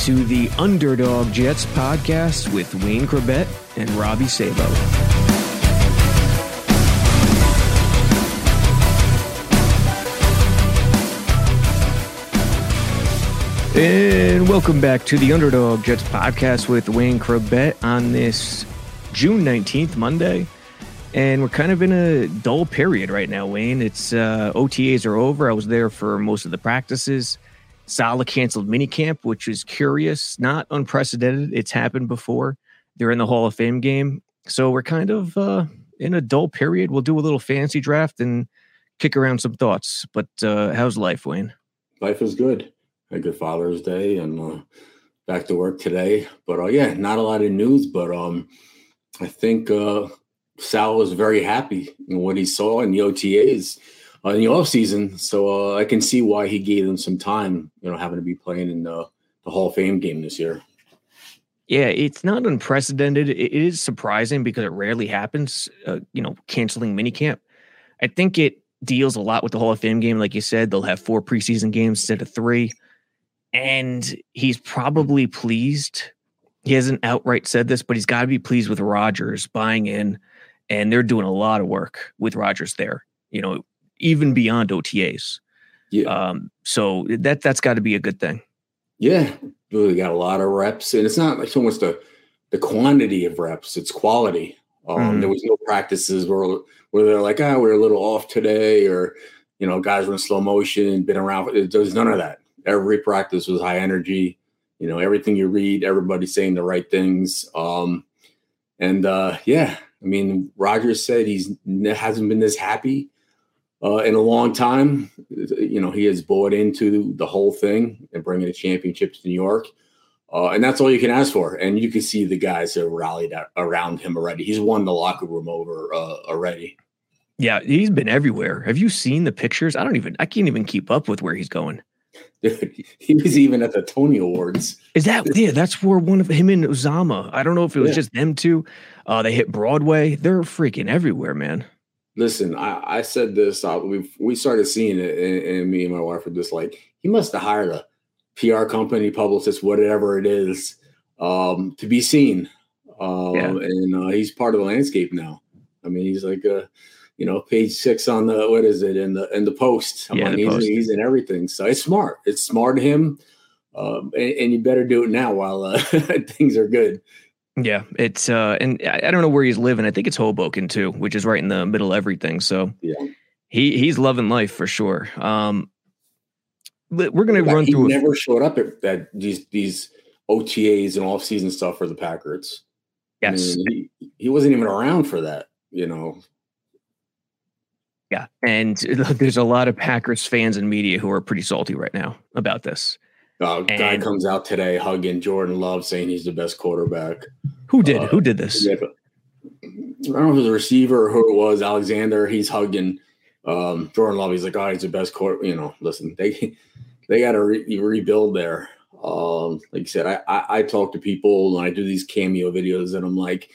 to the Underdog Jets podcast with Wayne Chrebet and Robby Sabo. And welcome back to the Underdog Jets podcast with Wayne Chrebet on this June 19th, Monday. And we're kind of in a dull period right now, Wayne. It's uh, OTAs are over. I was there for most of the practices. Saleh canceled minicamp, which is curious, not unprecedented. It's happened before. They're in the Hall of Fame game. So we're kind of uh, in a dull period. We'll do a little fancy draft and kick around some thoughts. But uh, how's life, Wayne? Life is good. A good Father's Day and uh, back to work today. But uh, yeah, not a lot of news. But um, I think uh, Sal was very happy in what he saw in the OTAs uh, in the off season. So uh, I can see why he gave them some time, you know, having to be playing in the, the Hall of Fame game this year. Yeah, it's not unprecedented. It is surprising because it rarely happens. Uh, you know, canceling minicamp. I think it deals a lot with the Hall of Fame game. Like you said, they'll have four preseason games instead of three, and he's probably pleased. He hasn't outright said this, but he's got to be pleased with Rodgers buying in, and they're doing a lot of work with Rodgers there. You know, even beyond OTAs. Yeah. Um, so that that's got to be a good thing. Yeah, really got a lot of reps, and it's not like so much the the quantity of reps; it's quality. Um, Mhm. There was no practices where where they're like, ah, we're a little off today, or you know, guys were in slow motion, been around. There was none of that. Every practice was high energy. You know, everything you read, everybody's saying the right things. Um, and uh, yeah, I mean, Rodgers said he's hasn't been this happy uh, in a long time. You know, he has bought into the whole thing and bringing a championship to New York. Uh, and that's all you can ask for. And you can see the guys that rallied around him already. He's won the locker room over uh, already. Yeah, he's been everywhere. Have you seen the pictures? I don't even. I can't even keep up with where he's going. Dude, he was even at the Tony Awards. Is that yeah? That's where one of him and Uzomah. I don't know if it was Yeah. just them two. Uh, they hit Broadway. They're freaking everywhere, man. Listen, I, I said this. Uh, we we started seeing it, and, and me and my wife were just like, he must have hired a PR company, publicist, whatever it is, um, to be seen. Um, Yeah. And uh, he's part of the landscape now. I mean, he's like, uh, you know, page six on the what is it in the in the post. I'm Yeah, like, the he's, Post. he's in everything. So it's smart. It's smart him, um, and, and you better do it now while uh, things are good. Yeah, it's uh, and I, I don't know where he's living. I think it's Hoboken too, which is right in the middle of everything. So Yeah. he he's loving life for sure. Um, but we're gonna Like, run he through. a- never showed up at, at these these OTAs and off season stuff for the Packers. I yes, mean, he, he wasn't even around for that. You know, yeah, and there's a lot of Packers fans and media who are pretty salty right now about this. Uh, guy comes out today hugging Jordan Love, saying he's the best quarterback. Who did? Uh, who did this? I don't know if it was a receiver or who it was. Alexander. He's hugging um, Jordan Love. He's like, "Oh, he's the best quarter." You know, listen, they they got to re- rebuild there. Um, like you said, I, I I talk to people and I do these cameo videos, and I'm like,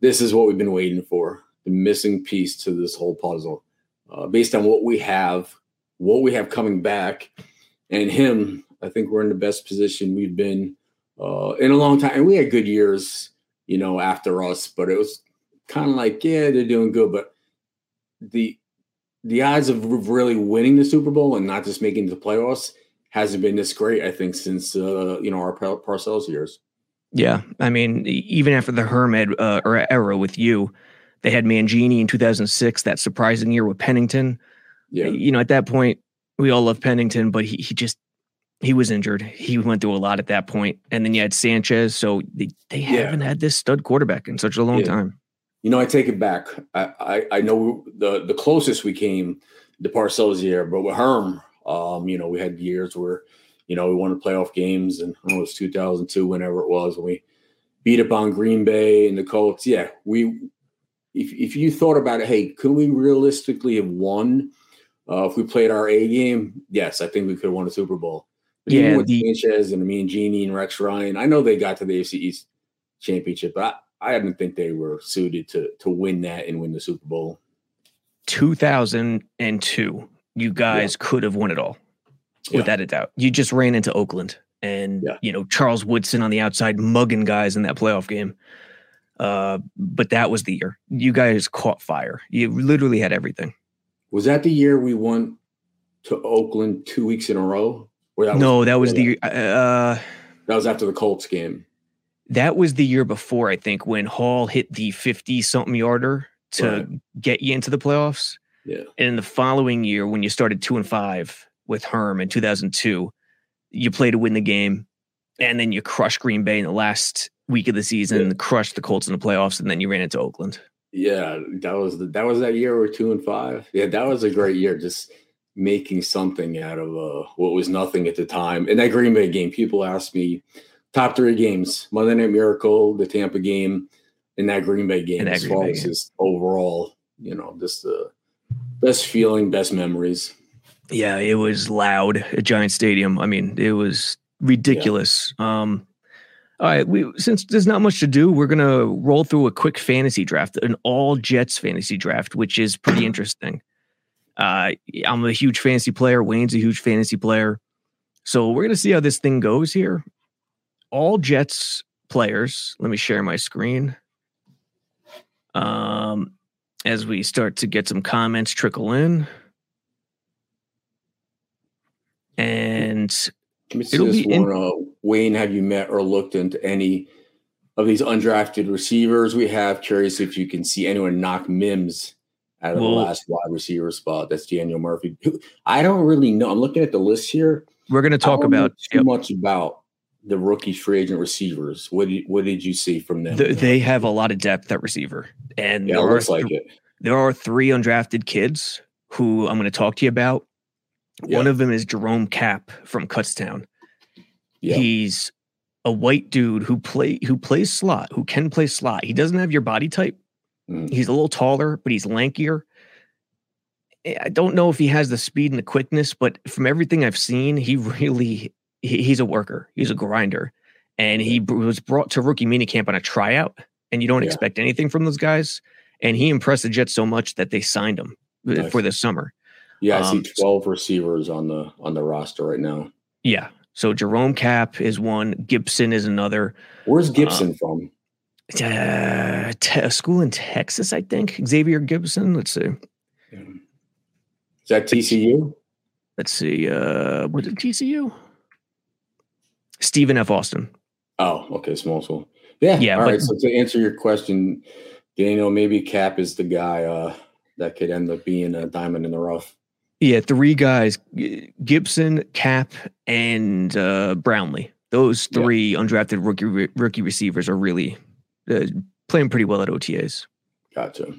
"This is what we've been waiting for. The missing piece to this whole puzzle, uh, based on what we have, what we have coming back, and him. I think we're in the best position we've been uh, in a long time, and we had good years." you know, after us, but it was kind of like, yeah, they're doing good, but the the odds of really winning the Super Bowl and not just making the playoffs hasn't been this great, I think, since uh, you know our Par- Parcells years. Yeah, I mean, even after the Hermed uh, or era with you, they had Mangini in 2006. That surprising year with Pennington. Yeah, You know, at that point, we all love Pennington, but he he just he was injured. He went through a lot at that point, and then you had Sanchez. So they, they Yeah. haven't had this stud quarterback in such a long Yeah. time. You know, I take it back. I, I, I know the the closest we came to Parcells year, but with Herm, um, you know, we had years where, you know, we won the playoff games, and I know, it was 2002, whenever it was, when we beat up on Green Bay and the Colts. Yeah, we. If if you thought about it, hey, could we realistically have won uh, if we played our A game? Yes, I think we could have won a Super Bowl. But Yeah, with the- Sanchez and me and Genie and Rex Ryan, I know they got to the AFC East championship, but I, I didn't think they were suited to to win that and win the Super Bowl. 2002, you guys could have won it all Yeah. without a doubt. You just ran into Oakland and, Yeah. you know, Charles Woodson on the outside mugging guys in that playoff game. Uh, but that was the year you guys caught fire. You literally had everything. Was that the year we won to Oakland two weeks in a row? That no, that was before the uh, that was after the Colts game. that was the year before, I think, when Hall hit the 50 something yarder to Right. get you into the playoffs. Yeah. And in the following year, when you started two and five with Herm in 2002, you played to win the game. And then you crushed Green Bay in the last week of the season, Yeah. crushed the Colts in the playoffs, and then you ran into Oakland. Yeah, that was the, that was that year we were two and five. Yeah, that was a great year. Just making something out of uh, what was nothing at the time. And that Green Bay game, people ask me top three games: Monday Night Miracle, the Tampa game, and that Green Bay game. And as far as just overall, you know, just the best feeling, best memories. Yeah, it was loud at Giant Stadium. I mean, it was ridiculous. Um, all right, we since there's not much to do, we're gonna roll through a quick fantasy draft, an all Jets fantasy draft, which is pretty interesting. Uh, I'm a huge fantasy player. Wayne's a huge fantasy player, so we're gonna see how this thing goes here. All Jets players. Let me share my screen. Um, as we start to get some comments trickle in. And Let me It'll be in- to, Wayne, have you met or looked into any of these undrafted receivers we have? Curious if you can see anyone knock Mims out of Well- the last wide receiver spot. That's Daniel Murphy. I don't really know. I'm looking at the list here. we're going to talk about too yep, much about the rookie free agent receivers. What did, what did you see from them? the, they have a lot of depth at receiver, and yeah, it there, are looks like it. there are three undrafted kids who I'm going to talk to you about. Yeah. One of them is Jerome Kapp from Kutztown. Yeah. He's a white dude who play who plays slot, who can play slot. He doesn't have your body type. Mm. He's a little taller, but he's lankier. Eh, I don't know if he has the speed and the quickness, but from everything I've seen, he really he, he's a worker. He's a grinder, and he was brought to rookie minicamp on a tryout, and you don't Yeah. expect anything from those guys. And he impressed the Jets so much that they signed him uh, Nice. for this summer. Yeah, I um, see 12 receivers on the on the roster right now. Yeah. So Jerome Kapp is one. Gipson is another. Where's Gipson from? Uh, te- a school in Texas, I think. Xavier Gipson. Let's see. Is that TCU? Let's see. Uh, was it TCU? Stephen F. Austin. Oh, okay, small school. Yeah, Yeah, All but- right. So to answer your question, Daniel, maybe Kapp is the guy uh, that could end up being a diamond in the rough. Yeah, three guys: Gipson, Kapp, and uh, Brownlee. Those Yeah. three undrafted rookie rookie receivers are really uh, playing pretty well at OTAs. Gotcha.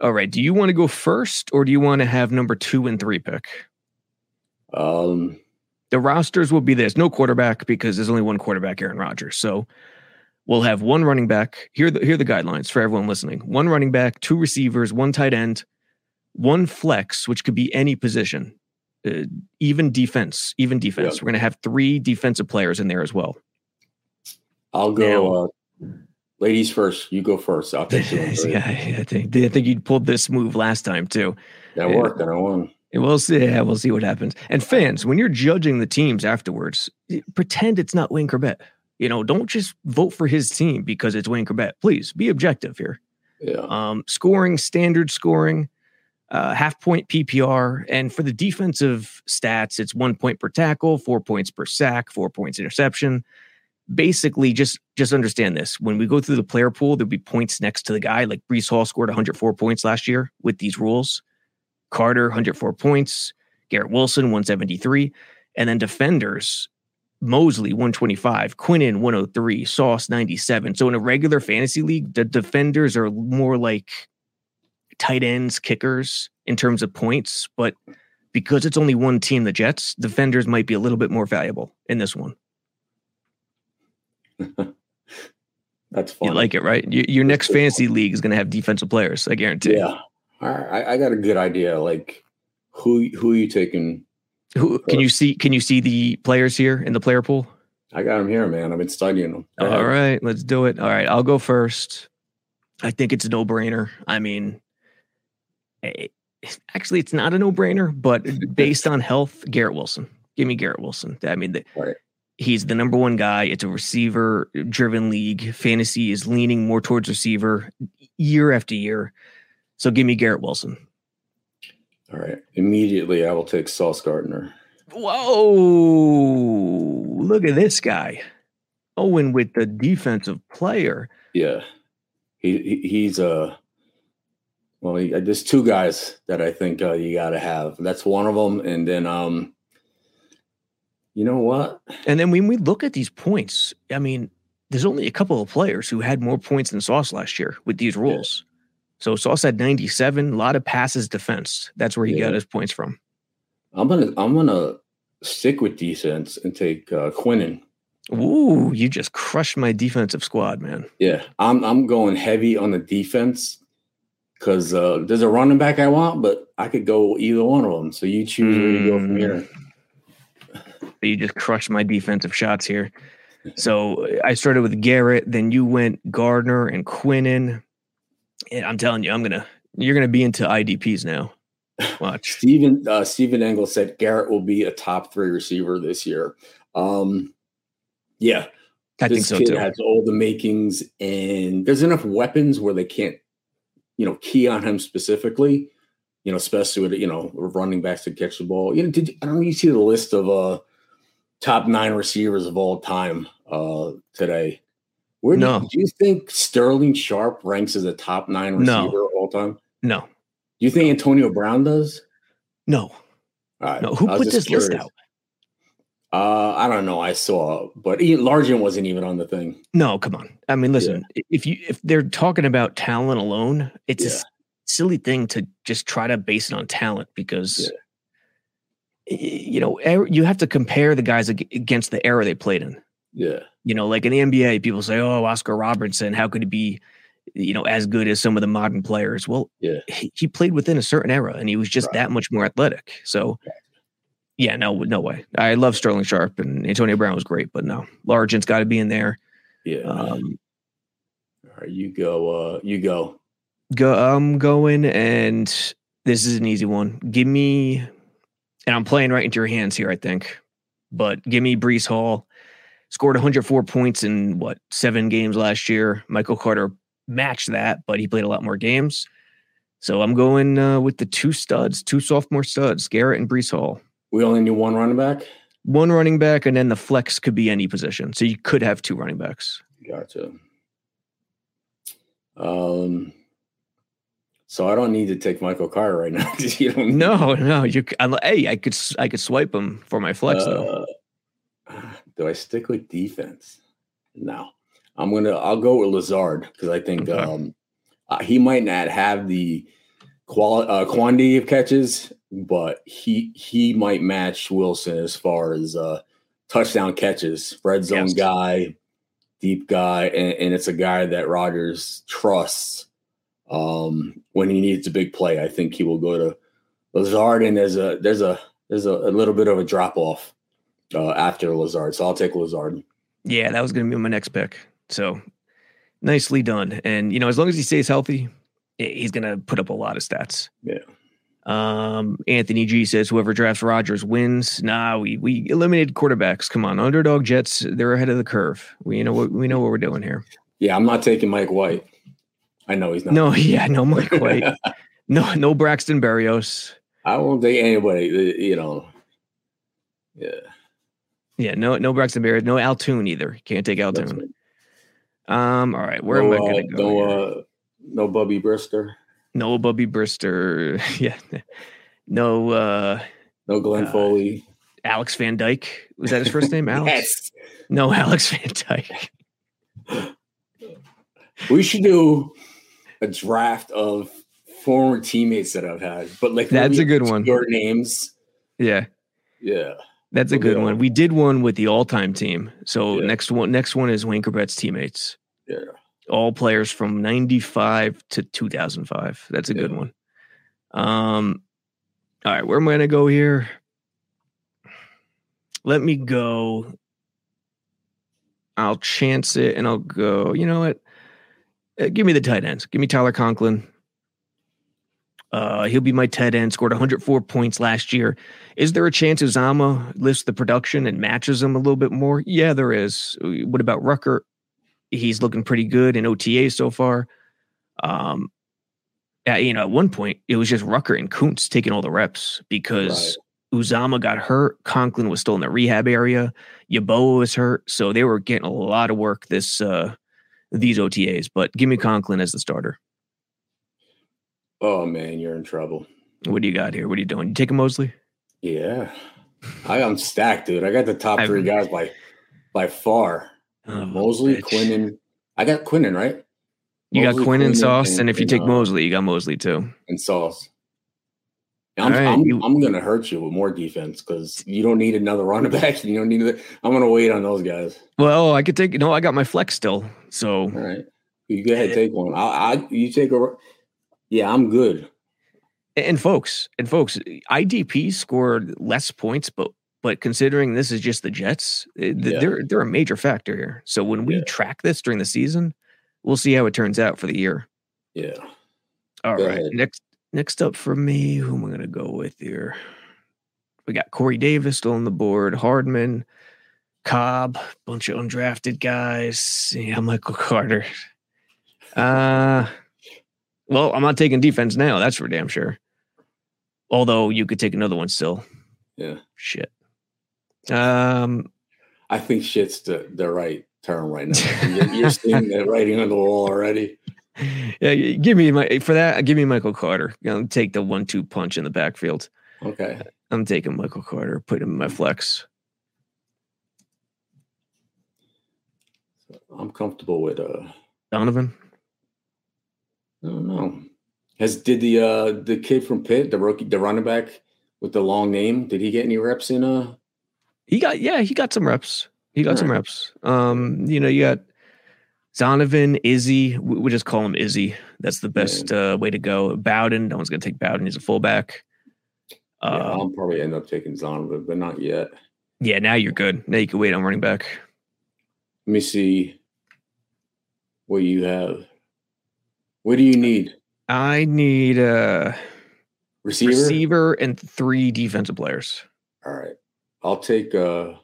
All right. Do you want to go first, or do you want to have number two and three pick? Um, The rosters will be this: no quarterback because there's only one quarterback, Aaron Rodgers. So we'll have one running back. Here, are the, here are the guidelines for everyone listening: one running back, two receivers, one tight end, one flex, which could be any position, uh, even defense. Even defense. Yeah. We're going to have three defensive players in there as well. I'll go. Uh, ladies first. You go first. I'll take you. yeah, I think I think you pulled this move last time too. That worked, and I won. We'll see. Yeah, we'll see what happens. And fans, when you're judging the teams afterwards, pretend it's not Wayne Chrebet. You know, don't just vote for his team because it's Wayne Chrebet. Please be objective here. Yeah. Um, scoring, standard scoring, uh, half point PPR, and for the defensive stats, it's one point per tackle, four points per sack, four points interception. Basically, just just understand this. When we go through the player pool, there'll be points next to the guy. Like Breece Hall scored 104 points last year with these rules. Carter 104 points. Garrett Wilson 173. And then defenders, Mosley 125, Quinnen 103, Sauce 97. So in a regular fantasy league, the defenders are more like tight ends, kickers in terms of points. But because it's only one team, the Jets, defenders might be a little bit more valuable in this one. That's fun. You like it, right? Your, your next fantasy league is going to have defensive players. I guarantee. Yeah. All right. I, I got a good idea. Like who who are you taking? Who can you see? Can you see the players here in the player pool? I got them here, man. I've been studying them. All right, let's do it. All right, I'll go first. I think it's a no brainer. I mean, eh, actually, it's not a no brainer, but based on health, Garrett Wilson. Give me Garrett Wilson. I mean, the, Right. He's the number one guy. It's a receiver driven league. Fantasy is leaning more towards receiver year after year. So give me Garrett Wilson. All right. Immediately, I will take Sauce Gardner. Whoa, look at this guy. Owen with the defensive player. Yeah. He, he he's uh well, he, there's two guys that I think uh, you got to have. That's one of them, and then um, you know what? And then when we look at these points, I mean, there's only a couple of players who had more points than Sauce last year with these rules. So Sauce had 97, a lot of passes defense. That's where he Yeah. got his points from. I'm gonna I'm gonna stick with defense and take uh, Quinnen. Ooh, you just crushed my defensive squad, man. Yeah, I'm I'm going heavy on the defense because uh, there's a running back I want, but I could go either one of them. So you choose where you go from Mm. here. You just crushed my defensive shots here. So I started with Garrett, then you went Gardner and Quinnen. And I'm telling you, I'm gonna you're gonna be into IDPs now. Watch. Steven uh, Steven Engel said Garrett will be a top three receiver this year. Um, yeah, I think so kid too. has all the makings, and there's enough weapons where they can't, you know, key on him specifically. You know, especially with you know running backs to catch the ball. You know, did I don't know you see the list of uh top nine receivers of all time uh today? Where do, No. you, do you think Sterling Sharpe ranks as a top nine receiver No. of all time? No, Do you think Antonio Brown does? no, All right. no. Who put this list out? Uh, I don't know. I saw, but Largent wasn't even on the thing. No, come on. I mean, listen, if you if they're talking about talent alone, it's a Yeah. s- silly thing to just try to base it on talent because y- you know er- you have to compare the guys ag- against the era they played in. Yeah, You know, like in the NBA, people say, "Oh, Oscar Robertson, how could he be, you know, as good as some of the modern players?" Well, Yeah. he, he played within a certain era, and he was just Right. that much more athletic. So, yeah, no, no way. I love Sterling Sharpe and Antonio Brown was great, but no, Largent's got to be in there. yeah. Um, All right, you go. Uh, you go. go, I'm going, and this is an easy one. Give me, and I'm playing right into your hands here, I think, but give me Breece Hall. Scored 104 points in what seven games last year. Michael Carter matched that, but he played a lot more games. So I'm going uh, with the two studs, two sophomore studs, Garrett and Breece Hall. We only need one running back. One running back, and then the flex could be any position. So you could have two running backs. Gotcha. Um. So I don't need to take Michael Carter right now. 'cause you don't. No, no, you. I'm, hey, I could, I could swipe him for my flex though. Uh, do I stick with defense? No. I'm gonna. I'll go with Lazard because I think Okay. um, uh, he might not have the uh, quantity of catches, but he he might match Wilson as far as uh, touchdown catches, red zone Yes. guy, deep guy, and, and it's a guy that Rodgers trusts um, when he needs a big play. I think he will go to Lazard, and there's a there's a there's a, a little bit of a drop off uh, after Lazard, so I'll take Lazard. Yeah, that was going to be my next pick. So nicely done. And you know, as long as he stays healthy, he's going to put up a lot of stats. Yeah. Um, Anthony G says whoever drafts Rodgers wins. Nah, we we eliminated quarterbacks. Come on, underdog Jets. They're ahead of the curve. We you know what we know what we're doing here. Yeah, I'm not taking Mike White. I know he's not. No, yeah, no Mike White. no, no Braxton Berrios. I won't take anybody. uh, You know. Yeah, Yeah, no, no Braxton Berrios. No Al Toon either. Can't take Al Toon. right. Um, all right, where no, am I uh, going to go? no, here? uh, no Bubby Brister. no Bubby Brister. Yeah. No uh No Glenn Uh, Foley. Alex Van Dyke. Was that his first name? Alex? Yes. No, Alex Van Dyke. We should do a draft of former teammates that I've had, but like That's a good one. Your names. Yeah. Yeah. That's a good do one. We did one with the all-time team. So Yeah. next one, next one is Wayne Chrebet's teammates. Yeah. All players from '95 to 2005. That's a good one. Um, all right, where am I gonna go here? Let me go. I'll chance it, and I'll go. You know what? Uh, give me the tight ends. Give me Tyler Conklin. Uh, he'll be my tight end. Scored 104 points last year. Is there a chance Uzomah lifts the production and matches him a little bit more? Yeah, there is. What about Ruckert? He's looking pretty good in OTA so far. Um, yeah, you know, at one point it was just Ruckert and Kuntz taking all the reps because Uzomah got hurt. Conklin was still in the rehab area. Yeboah was hurt, so they were getting a lot of work this uh these OTAs. But give me Conklin as the starter. Oh man, you're in trouble. What do you got here? What are you doing? You taking Mosley? Yeah. I am stacked, dude. I got the top three guys by by far. Oh, Mosley, bitch. Quinnen. I got Quinnen, right? You got Quinn and Sauce, and if you and, take uh, Mosley, you got Mosley too. and Sauce. I'm, right, I'm, you- I'm gonna hurt you with more defense because you don't need another running back. You don't need it. I'm gonna wait on those guys. Well, I could take. No, I got my flex still. So All right, you go ahead, take one. I, I you take a. Yeah, I'm good. and folks, and folks, IDP scored less points, but but considering this is just the Jets, eh, Yeah. they're they're a major factor here. So when we Yeah. track this during the season, we'll see how it turns out for the year. Yeah, All Go right, ahead. next next up for me, who am I going to go with here? We got Corey Davis still on the board, Hardman, Cobb, bunch of undrafted guys. Yeah, Michael Carter. Uh well, I'm not taking defense now. That's for damn sure. Although you could take another one still. yeah. Shit. Um, I think shit's the the right term right now. You're, seeing the writing on the wall already. yeah, give me my for that. Give me Michael Carter. I'll take the one-two punch in the backfield. Okay. I'm taking Michael Carter. Put him in my flex. I'm comfortable with uh Donovan. I don't know. Has did the uh the kid from Pitt, the rookie, the running back with the long name, did he get any reps in uh He got yeah, he got some reps. He got some reps. Um, you know, you got Zonovan, Izzy. We, we just call him Izzy. That's the best uh, way to go. Bawden. No one's gonna take Bawden. He's a fullback. yeah, Uh, I'll probably end up taking Zonovan, but not yet. yeah, now you're good. Now you can wait on running back. Let me see what you have. What do you need? I need a Receiver? receiver and three defensive players. All right. I'll take uh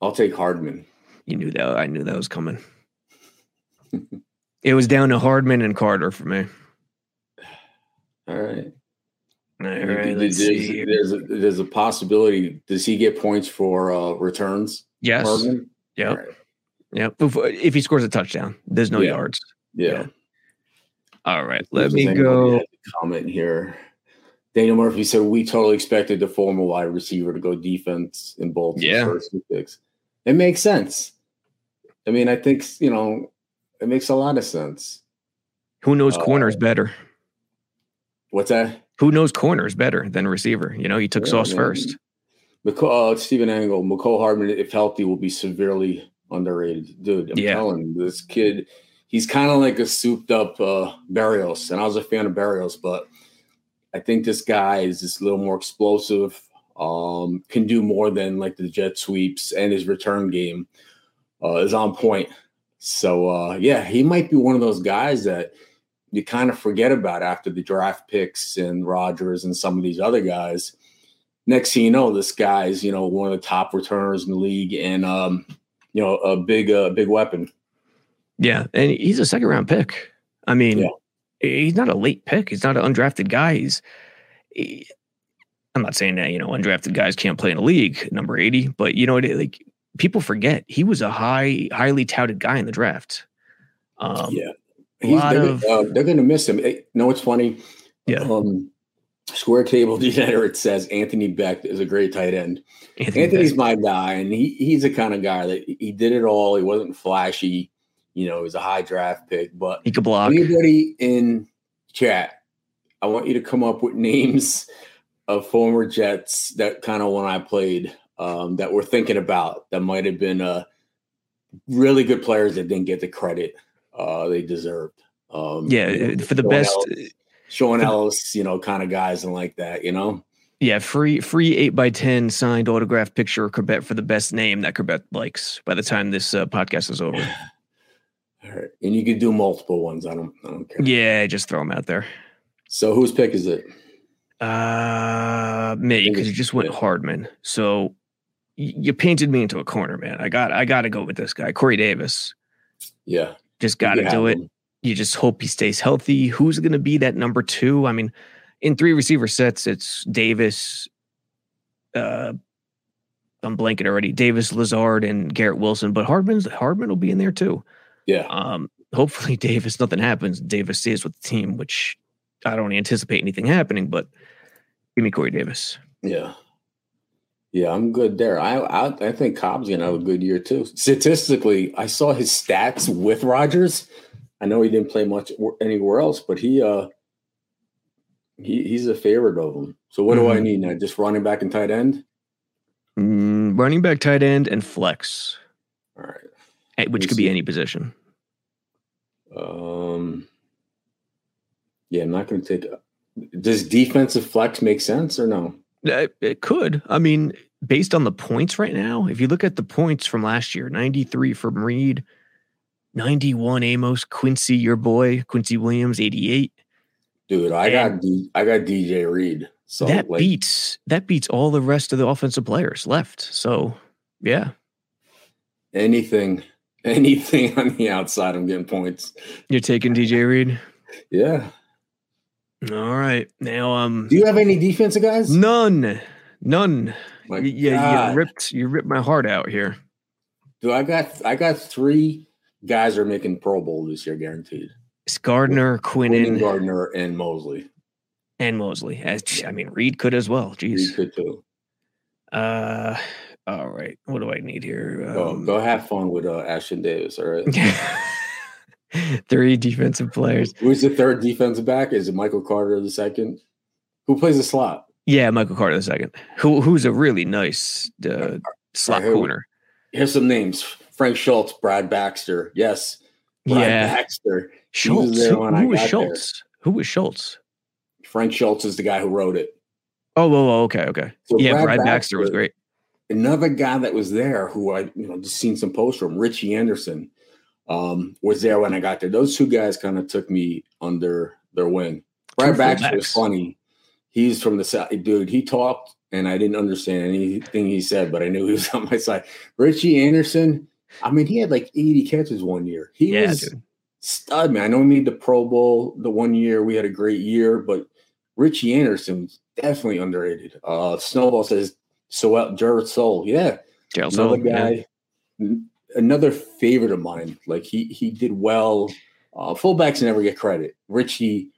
I'll take Hardman. You knew that. I knew that was coming. it was down to Hardman and Carter for me. All right. All There's, right, there's a, there's a possibility. Does he get points for uh returns? Yes. Hardman? Yep. All right. Yep. Before, if he scores a touchdown, there's no Yeah. yards. Yeah. Yeah. All right. Let me go. Comment here. Daniel Murphy said we totally expected the former wide receiver to go defense in both Yeah. first two picks. It makes sense. I mean, I think you know, it makes a lot of sense. Who knows Uh, corners better? What's that? Who knows corners better than receiver? You know, he took Yeah, Sauce man. first. McCall, uh, Stephen Angle, Mecole Hardman, if healthy, will be severely underrated. Dude, I'm Yeah. telling you, this kid, he's kind of like a souped up uh, Berrios. And I was a fan of Berrios, but I think this guy is just a little more explosive, um, can do more than like the jet sweeps, and his return game uh, is on point. So, uh, yeah, he might be one of those guys that you kind of forget about after the draft picks and Rodgers and some of these other guys next thing you know, this guy's you know one of the top returners in the league, and um, you know a big uh, big weapon. Yeah, and he's a second round pick. I mean, Yeah. he's not a late pick. He's not an undrafted guy. He's. he- I'm not saying that you know undrafted guys can't play in the league, number eighty, but you know what? Like people forget he was a high, highly touted guy in the draft. Um, yeah, He's, lot they're, of- uh, they're going to miss him. You know what's funny? Yeah. Um, Square Table Degenerate says Anthony Becht is a great tight end. Anthony Anthony's Becht. my guy, and he he's the kind of guy that he did it all. He wasn't flashy, you know, he was a high draft pick, but he could block. Anybody in chat, I want you to come up with names of former Jets that kind of when I played um, that we're thinking about that might have been uh, really good players that didn't get the credit uh, they deserved. Um, yeah, you know, for the best. Ellis, Shaun Ellis, you know, kind of guys and like that, you know? Yeah, free free eight by ten signed autograph picture of Chrebet for the best name that Chrebet likes by the time this uh, podcast is over. All right, and you could do multiple ones. I don't, I don't care. Yeah, just throw them out there. So whose pick is it? Uh, me because you just went yeah. Hardman. So you painted me into a corner, man. I got I got to go with this guy, Corey Davis. Yeah, just got to do it. You just hope he stays healthy. Who's going to be that number two? I mean, in three receiver sets, it's Davis. Uh, I'm blanking already. Davis, Lazard, and Garrett Wilson, but Hardman's Hardman will be in there too. Yeah. Um. Hopefully, Davis. Nothing happens. Davis stays with the team, which I don't anticipate anything happening. But give me Corey Davis. Yeah. Yeah, I'm good there. I I, I think Cobb's gonna have a good year too. Statistically, I saw his stats with Rodgers I know he didn't play much anywhere else, but he uh he he's a favorite of them. So what mm-hmm. do I mm-hmm. need now? Just running back and tight end? Mm, running back, tight end, and flex. All right. Which could see. be any position. Um. Yeah, I'm not going to take. Does defensive flex make sense or no? Uh, it could. I mean, based on the points right now, if you look at the points from last year, 93 from Reed, 91 Amos Quincy, your boy Quincy Williams, 88. Dude, I and got D, I got DJ Reed. So that like, beats that beats all the rest of the offensive players left. So yeah. Anything, anything on the outside, I'm getting points. You're taking DJ Reed? Yeah. All right. Now um Do you have any defensive guys? None. None. My yeah, you ripped you ripped my heart out here. Do I got I got three guys are making Pro Bowl this year, guaranteed. It's Gardner, Quinnen, Gardner, and Mosley. And Mosley. As I mean, Reed could as well. Jeez. Reed could too. Uh, all right. What do I need here? Um, go, go have fun with uh, Ashtyn Davis. All right. Three defensive players. Who's the third defensive back? Is it Michael Carter the second? Who plays the slot? Yeah, Michael Carter the second. Who who's a really nice uh, slot right, corner. Here's some names: Frank Schultz, Brad Baxter. Yes. Brad yeah. Baxter. Schultz. Was who, who was Schultz? There. Who was Schultz? Frank Schultz is the guy who wrote it. Oh, oh, oh okay, okay. So yeah, Brad, Brad Baxter, Baxter, was great. Another guy that was there who I, you know, just seen some posts from, Richie Anderson, um, was there when I got there. Those two guys kind of took me under their wing. Brad Baxter was funny. He's from the south, dude. He talked, and I didn't understand anything he said, but I knew he was on my side. Richie Anderson, I mean, he had like 80 catches one year. He yeah, was dude. stud, man. I know he made the Pro Bowl the one year. We had a great year, but Richie Anderson was definitely underrated. Uh, Snowball says, so Jerald Sowell. Yeah. Jerald another Sowell, guy, yeah. another favorite of mine. Like he he did well. Uh, fullbacks never get credit. Richie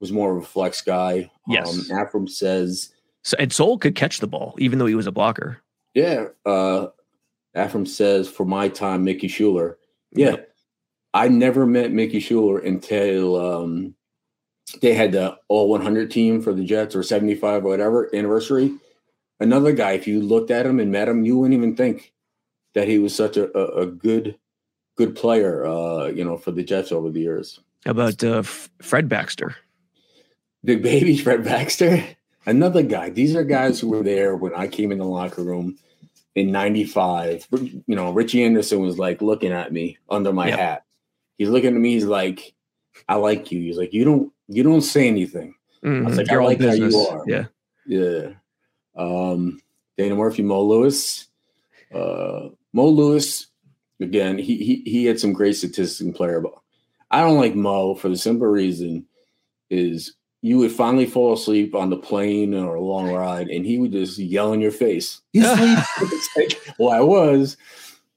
was more of a flex guy. Yes. Um, Afram says, so, and Sowell could catch the ball, even though he was a blocker. Yeah. Uh, Afram says, for my time, Mickey Shuler. Yeah. I never met Mickey Shuler until um, they had the all 100 team for the Jets or 75 or whatever anniversary. Another guy, if you looked at him and met him, you wouldn't even think that he was such a, a, a good good player, uh, you know, for the Jets over the years. How about uh, Fred Baxter? Big baby Fred Baxter. Another guy. These are guys who were there when I came in the locker room in 95. You know, Richie Anderson was like looking at me under my yep. hat. He's looking at me, he's like, I like you. He's like, you don't you don't say anything. Mm-hmm. I was like, You're I like how you are. Yeah. Yeah. Um, Dana Murphy, Mo Lewis. Uh, Mo Lewis, again, he he he had some great statistics in player, but I don't like Mo for the simple reason is you would finally fall asleep on the plane or a long ride, and he would just yell in your face. You sleep? well, I was,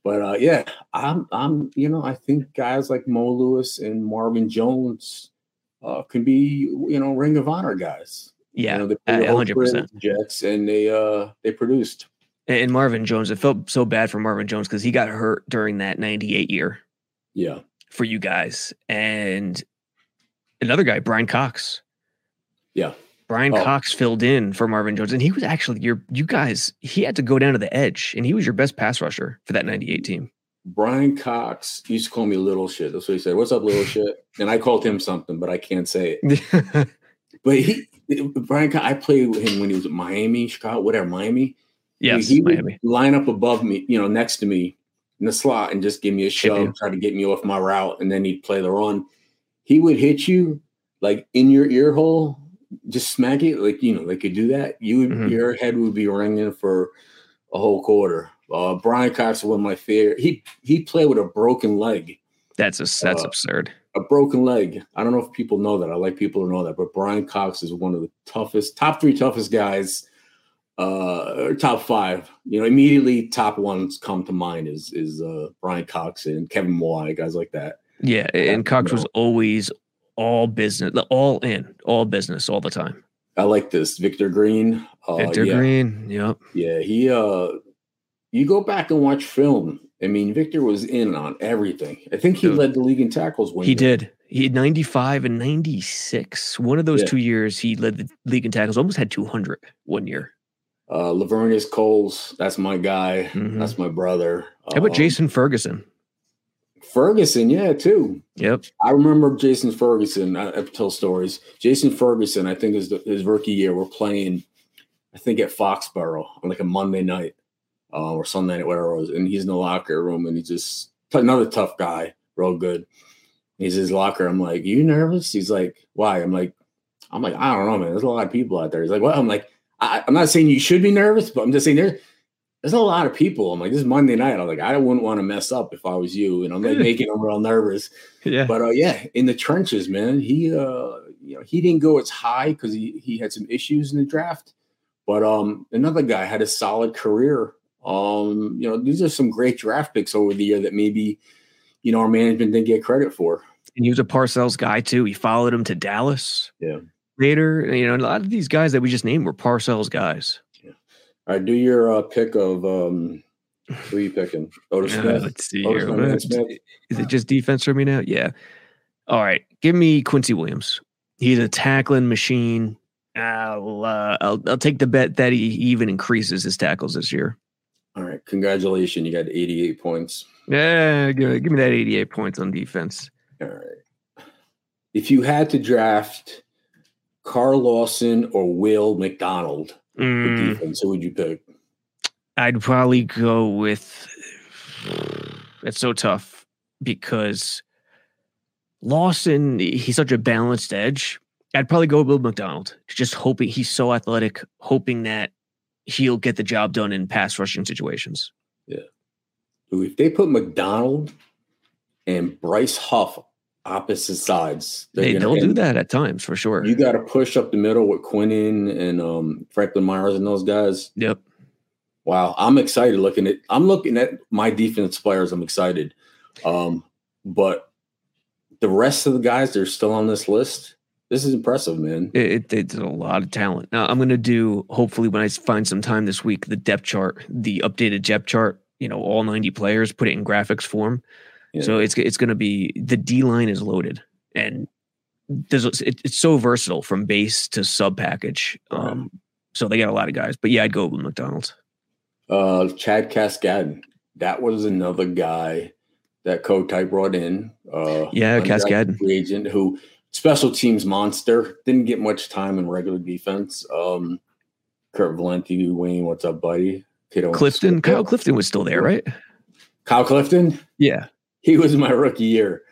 but uh, yeah, I'm, I'm, you know, I think guys like Mo Lewis and Marvin Jones uh, can be, you know, Ring of Honor guys. Yeah, You know, they played the whole 100%. career with the Jets, and they uh they produced. And Marvin Jones, it felt so bad for Marvin Jones because he got hurt during that 98 year Yeah, for you guys. And another guy, Brian Cox. Yeah. Brian Oh. Cox filled in for Marvin Jones. And he was actually your you guys, he had to go down to the edge and he was your best pass rusher for that 98 team. Brian Cox used to call me little shit. That's what he said. What's up, little shit? And I called him something, but I can't say it. But he, Brian, Cox, I played with him when he was at Miami, Chicago, whatever, Miami. yes, he would Miami. line up above me, you know, next to me in the slot and just give me a shove, try to get me off my route, and then he'd play the run. He would hit you like in your ear hole, just smack it, like you know, they could do that. You would, Mhm. your head would be ringing for a whole quarter. Uh, Brian Cox was my favorite. He he played with a broken leg, That's a that's uh, absurd. a broken leg. I don't know if people know that. I like people to know that, but Brian Cox is one of the toughest, top three toughest guys, uh, or top five. You know, immediately top ones come to mind is is uh, Brian Cox and Kevin Mawae, guys like that. Yeah, and Cox was always all business, all in, all business, all the time. I like this Victor Green. Uh, Victor yeah, Green, yep. yeah, he. Uh, you go back and watch film. I mean, Victor was in on everything. I think he Dude. led the league in tackles. When He did. He had 95 and 96. One of those Yeah. two years, he led the league in tackles, almost had 200 one year. Uh, Laveranues Coles, that's my guy. Mhm. That's my brother. How about Um, Jason Ferguson? Ferguson? Yeah, too. Yep. I remember Jason Ferguson. I, I tell stories. Jason Ferguson, I think, is the, his rookie year. We're playing, I think, at Foxborough on like a Monday night uh, or Sunday night, whatever it was. And he's in the locker room, and he's just another tough guy, real good. He's in his locker. I'm like, "You nervous?" He's like, "Why?" I'm like, "I'm like, I don't know, man. There's a lot of people out there." He's like, "Well," I'm like, I, "I'm not saying you should be nervous, but I'm just saying there's." There's a lot of people. I'm like, this is Monday night. I'm like, I wouldn't want to mess up if I was you. And I'm like making them real nervous. Yeah. But uh, yeah, in the trenches, man, he uh, you know he didn't go as high because he he had some issues in the draft. But um, another guy had a solid career. Um, you know, these are some great draft picks over the year that maybe you know our management didn't get credit for. And he was a Parcells guy too. He followed him to Dallas. Yeah. Later, you know, a lot of these guys that we just named were Parcells guys. All right, do your uh, pick of um, who are you picking? Otis Uh, let's see Otis here. Smith. Is it just defense for me now? Yeah. All right. Give me Quincy Williams. He's a tackling machine. I'll uh, I'll I'll take the bet that he even increases his tackles this year. All right, congratulations, you got 88 points. Yeah, give, give me that 88 points on defense. All right. If you had to draft Carl Lawson or Will McDonald Mm, defense, who would you pick? I'd probably go with. It's so tough because Lawson, he's such a balanced edge. I'd probably go with Will McDonald, just hoping he's so athletic, hoping that he'll get the job done in pass rushing situations. Yeah. If they put McDonald and Bryce Huff opposite sides, they're They, gonna- they'll do that at times for sure. You got to push up the middle with Quinnen and um, Franklin Myers and those guys. Yep. Wow, I'm excited looking at. I'm looking at my defense players. I'm excited, um, but the rest of the guys that are still on this list. This is impressive, man. It, it, it's a lot of talent. Now I'm going to do hopefully when I find some time this week the depth chart, the updated depth chart. You know, all 90 players, put it in graphics form. Yeah. So it's it's going to be the D line is loaded, and there's it, it's so versatile from base to sub package. Right. Um, so they got a lot of guys. But yeah, I'd go with McDonald's. Uh, Chad Cascade. That was another guy that Kotite brought in. Uh, Yeah, undrafted Cascade. free agent who special teams monster. Didn't get much time in regular defense. Um, Kurt Valenti, Wayne, what's up, buddy? Kiddo Clifton. Kyle Clifton was still there, right? Kyle Clifton. Yeah. he was my rookie year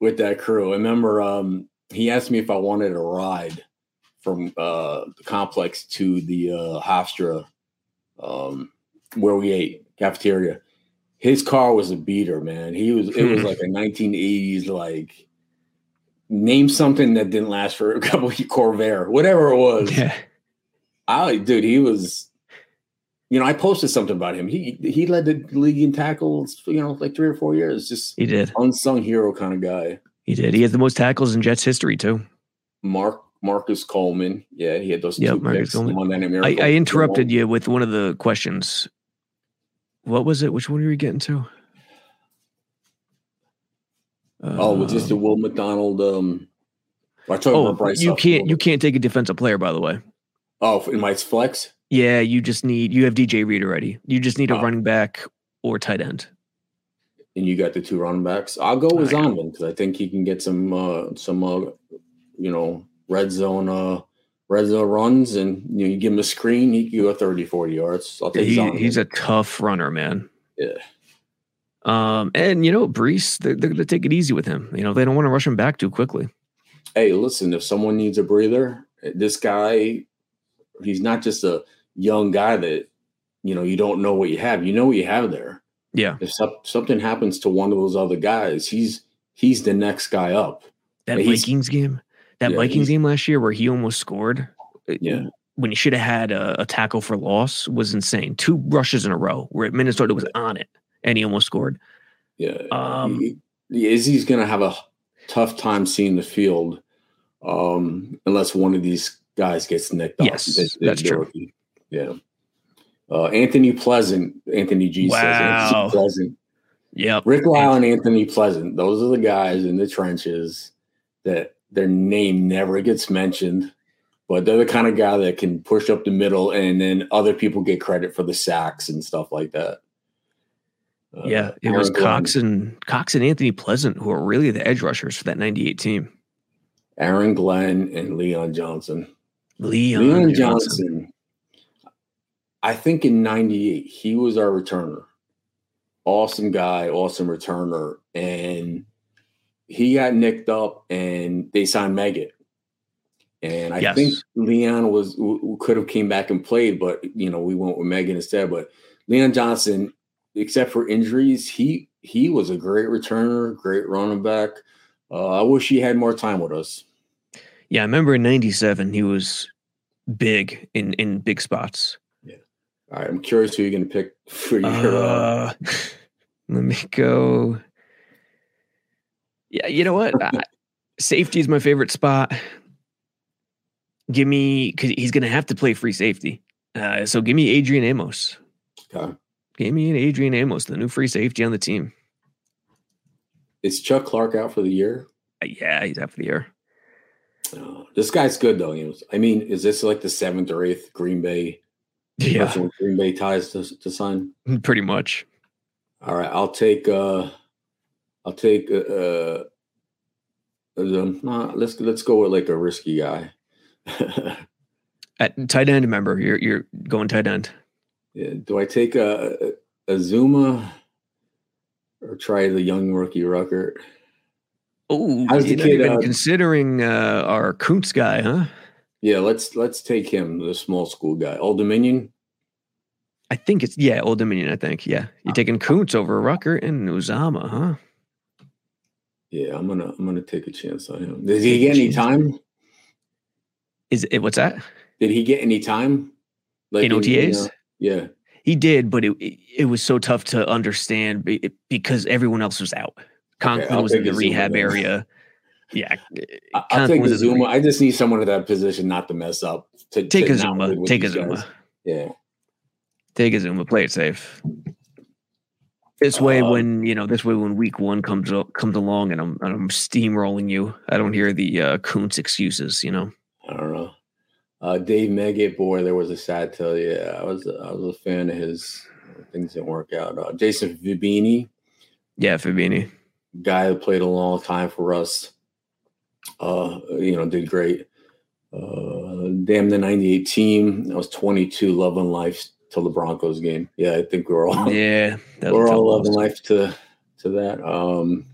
with that crew. I remember um, he asked me if I wanted a ride from uh, the complex to the uh, Hofstra um, where we ate cafeteria. His car was a beater, man. He was it was like a 1980s like name something that didn't last for a couple of Corvair, whatever it was. Yeah. I dude, he was. You know, I posted something about him. He he led the league in tackles, you know, like three or four years. Just He did. unsung hero kind of guy. He did. He has the most tackles in Jets history too. Mark Marcus Coleman. Yeah, he had those Yep, two Marcus picks. Coleman. I, I interrupted you with one of the questions. What was it? Which one were you getting to? Oh, was this the Um, Will McDonald? Um, I Oh, about Bryce. you can't you can't take a defensive player, by the way. Oh, in my flex. Yeah, you just need you have DJ Reed already. You just need a Oh. running back or tight end. and you got the two running backs. I'll go with. Zonovan because I think he can get some uh some uh you know red zone uh red zone runs and you know you give him a screen, he can go 30, 40 yards. I'll take He, he's a tough runner, man. Yeah. Um, and you know, Breece, they're, they're going to take it easy with him. You know, they don't want to rush him back too quickly. hey, listen, if someone needs a breather, this guy, he's not just a young guy that you know you don't know what you have. You know what you have there. Yeah, If some, something happens to one of those other guys, he's he's the next guy up. that Vikings game, that Yeah, Vikings game last year where he almost scored. uh, Yeah. when he should have had a, a tackle for loss was insane. Two rushes in a row where Minnesota was on it and he almost scored. Yeah. Um, He- Izzy's going to have a tough time seeing the field um, unless one of these guys gets nicked Yes, off. that's true. rookie. Yeah. Uh, Anthony Pleasant, Anthony G says Anthony Pleasant. Yep. Rick Lyle and Anthony Pleasant. Those are the guys in the trenches that their name never gets mentioned, but they're the kind of guy that can push up the middle and then other people get credit for the sacks and stuff like that. Uh, Yeah, it was Aaron Glenn. Cox and Cox and Anthony Pleasant who are really the edge rushers for that '98 team. Aaron Glenn and Leon Johnson. Leon, Leon, Johnson. Johnson. I think in '98 he was our returner. Awesome guy, awesome returner, and he got nicked up, and they signed Meggett. And I Yes. think Leon was could have came back and played, but you know we went with Meggett instead. But Leon Johnson, except for injuries, he he was a great returner, great running back. Uh, I wish he had more time with us. Yeah, I remember in '97 he was big in in big spots. All right, I'm curious who you're going to pick for your. Uh, Uh, let me go. Yeah, you know what? I, safety is my favorite spot. Give me because he's going to have to play free safety. Uh, so give me Adrian Amos. okay. Give me an Adrian Amos, the new free safety on the team. Is Chuck Clark out for the year? Uh, yeah, he's out for the year. Uh, this guy's good though. You know, I mean, is this like the seventh or eighth Green Bay Yeah, Green Bay ties to, to sign? pretty much. All right, I'll take. uh I'll take. uh, uh nah, let's let's go with like a risky guy. At tight end, remember you're you're going tight end. yeah, do I take a, Uzomah or try the young rookie Ruckert? Oh, How's the kid, uh, considering uh, our Kuntz guy, huh? Yeah, let's let's take him, the small school guy, Old Dominion. I think it's yeah, Old Dominion. I think yeah. You're taking Kuntz over Ruckert and Uzomah, huh? Yeah, I'm gonna I'm gonna take a chance on him. Did he get any time? Is it what's that? Did he get any time? Like In OTAs? uh, yeah. He did, but it it, was so tough to understand because everyone else was out. Conklin I'll was in the rehab area. Yeah, I- I'll take was Uzomah. I just need someone at that position not to mess up. To Take to Zuma. Take a guys. Zuma. Yeah. Take Uzomah. Play it safe. This way, Um, when you know, this way when week one comes up, comes along, and I'm and I'm steamrolling you, I don't hear the uh, Kuntz excuses. You know, I don't know. Uh, Dave Meggett, boy, there was a sad tell. Yeah, I was I was a fan of his. Things didn't work out. Uh, Jason Fabini, yeah, Fabini. guy that played a long time for us. Uh, you know, did great. Uh, damn the '98 team. I was 22, loving life till the Broncos game. Yeah, I think we're all Yeah, that we're all loving life to to that. Um,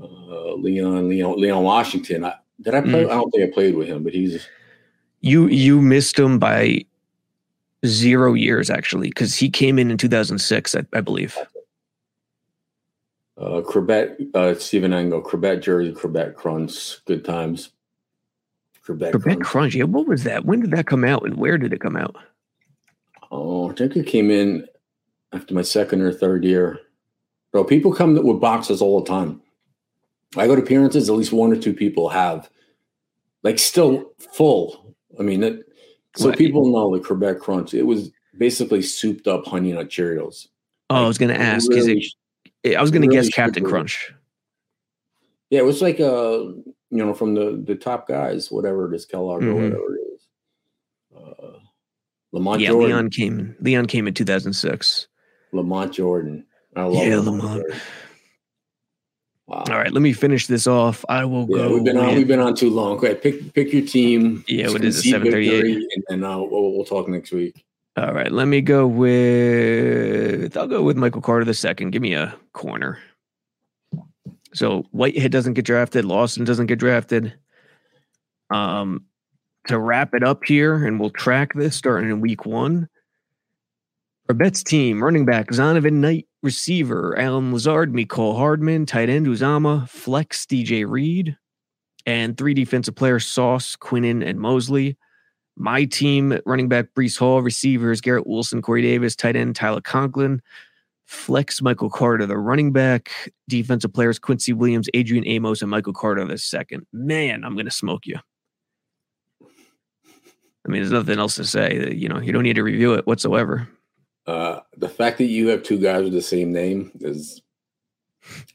uh, Leon, Leon, Leon Washington. I, did I play? Mm. I don't think I played with him, but he's You you missed him by zero years actually, because he came in in 2006, I, I believe. Uh, Chrebet. Uh, Stephen Angle, Chrebet Jersey, Chrebet Crunch. Good times. Chrebet, Chrebet Crunch. Crunch. Yeah, what was that? When did that come out, and where did it come out? Oh, I think it came in after my second or third year. Bro, people come with boxes all the time. I go to appearances, at least one or two people have. like still full. I mean, it, so What? people know the Chrebet Crunch. It was basically souped up honey nut Cheerios. Oh, I was going to ask. Is it? I was going to really guess Captain super- Crunch. Yeah, it was like uh you know from the the top guys, whatever it is, Kellogg Mhm. or whatever it is. Uh, Lamont Yeah, Jordan. Leon came. Leon came in 2006. Lamont Jordan. I love Yeah, Lamont. Lamont. Wow. All right, let me finish this off. I will Yeah, go. we've been on. We've been on too long. Okay, pick pick your team. Yeah, what is it, 738? And then uh, we'll, we'll talk next week. All right, let me go with. I'll go with Michael Carter the second. Give me a corner. So Whitehead doesn't get drafted. Lawson doesn't get drafted. Um, to wrap it up here, and we'll track this starting in week one. Our bets team: running back Zonovan Knight, receiver Allen Lazard, Mecole Hardman, tight end Uzomah, flex DJ Reed, and three defensive players: Sauce, Quinnen, and Mosley. My team, running back Breece Hall, receivers Garrett Wilson, Corey Davis, tight end Tyler Conklin, flex Michael Carter, the running back, defensive players Quincy Williams, Adrian Amos, and Michael Carter the second. Man, I'm gonna smoke you. I mean, there's nothing else to say. You know, you don't need to review it whatsoever. Uh, the fact that you have two guys with the same name is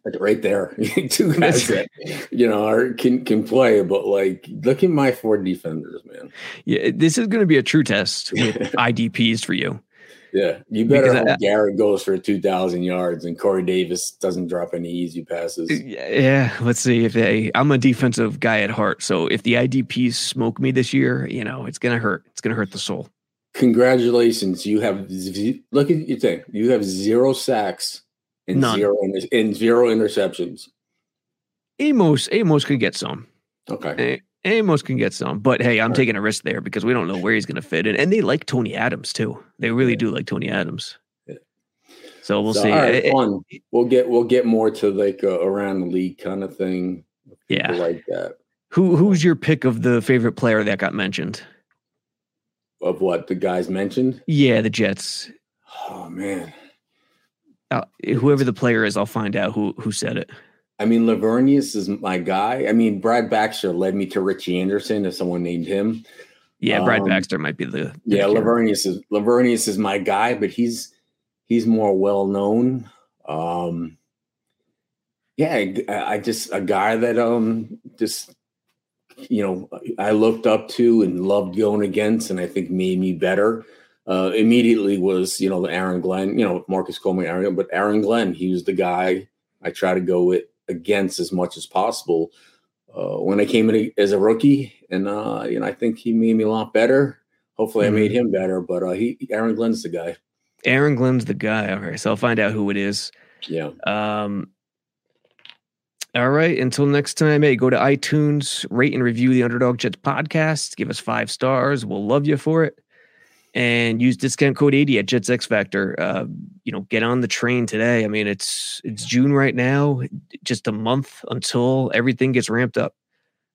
like right there. two guys that you know are can can play, but like look at my four defenders, man. Yeah, this is going to be a true test with IDPs for you. Yeah, you better Because I- hope Garrett goes for two thousand yards and Corey Davis doesn't drop any easy passes. Uh, yeah, let's see if they. I'm a defensive guy at heart, so if the IDPs smoke me this year, you know it's gonna hurt. It's gonna hurt the soul. Congratulations, you have look at your thing. You have zero sacks and None. zero and zero interceptions. Amos, Amos can get some. Okay, Amos can get some, but hey, I'm Right. taking a risk there because we don't know where he's going to fit in, and they like Tony Adams too. They really do like Tony Adams. Yeah. So we'll So, see. right, Eh, eh, fun. We'll get we'll get more to like a around the league kind of thing. yeah. Like that. Who who's your pick of the favorite player that got mentioned? Of what the guys mentioned. Yeah, the Jets. Oh man, Uh, whoever the player is, I'll find out who who said it. I mean Laveranues is my guy. I mean Brad Baxter led me to Richie Anderson if someone named him. Yeah, Brad Um, Baxter might be the. the Yeah. Laveranues is Laveranues is my guy, but he's he's more well known. Um, yeah, I, I just a guy that um just you know I looked up to and loved going against, and I think made me better. Uh, immediately was you know the Aaron Glenn, you know Marcus Coleman, Aaron, but Aaron Glenn, he was the guy I try to go with against as much as possible. Uh, when I came in as a rookie, and uh, you know I think he made me a lot better. Hopefully, I made him better, but uh, he Aaron Glenn's the guy. Aaron Glenn's the guy. All right, so I'll find out who it is. Yeah. Um, all right. Until next time, hey, go to iTunes, rate and review the Underdog Jets podcast. Give us five stars. We'll love you for it. And use discount code 80 at Jets X Factor. Uh, you know, get on the train today. I mean, it's it's June right now, just a month until everything gets ramped up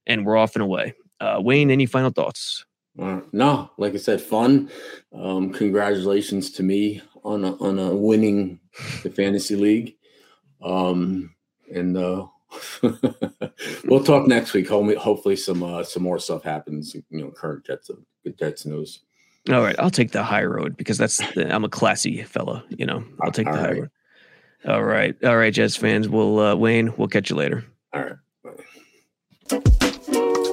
and we're off and away. Uh, Wayne, any final thoughts? Uh, no, like I said, fun. Um, congratulations to me on a, on a winning the fantasy league. Um, and uh, we'll talk next week. Hopefully, some uh, some more stuff happens. You know, current Jets good Jets news. All right, I'll take the high road because that's the, I'm a classy fella. You know, I'll take the All high right. road. All right, all right, Jazz fans. We'll uh, Wayne. We'll catch you later. All right. Bye.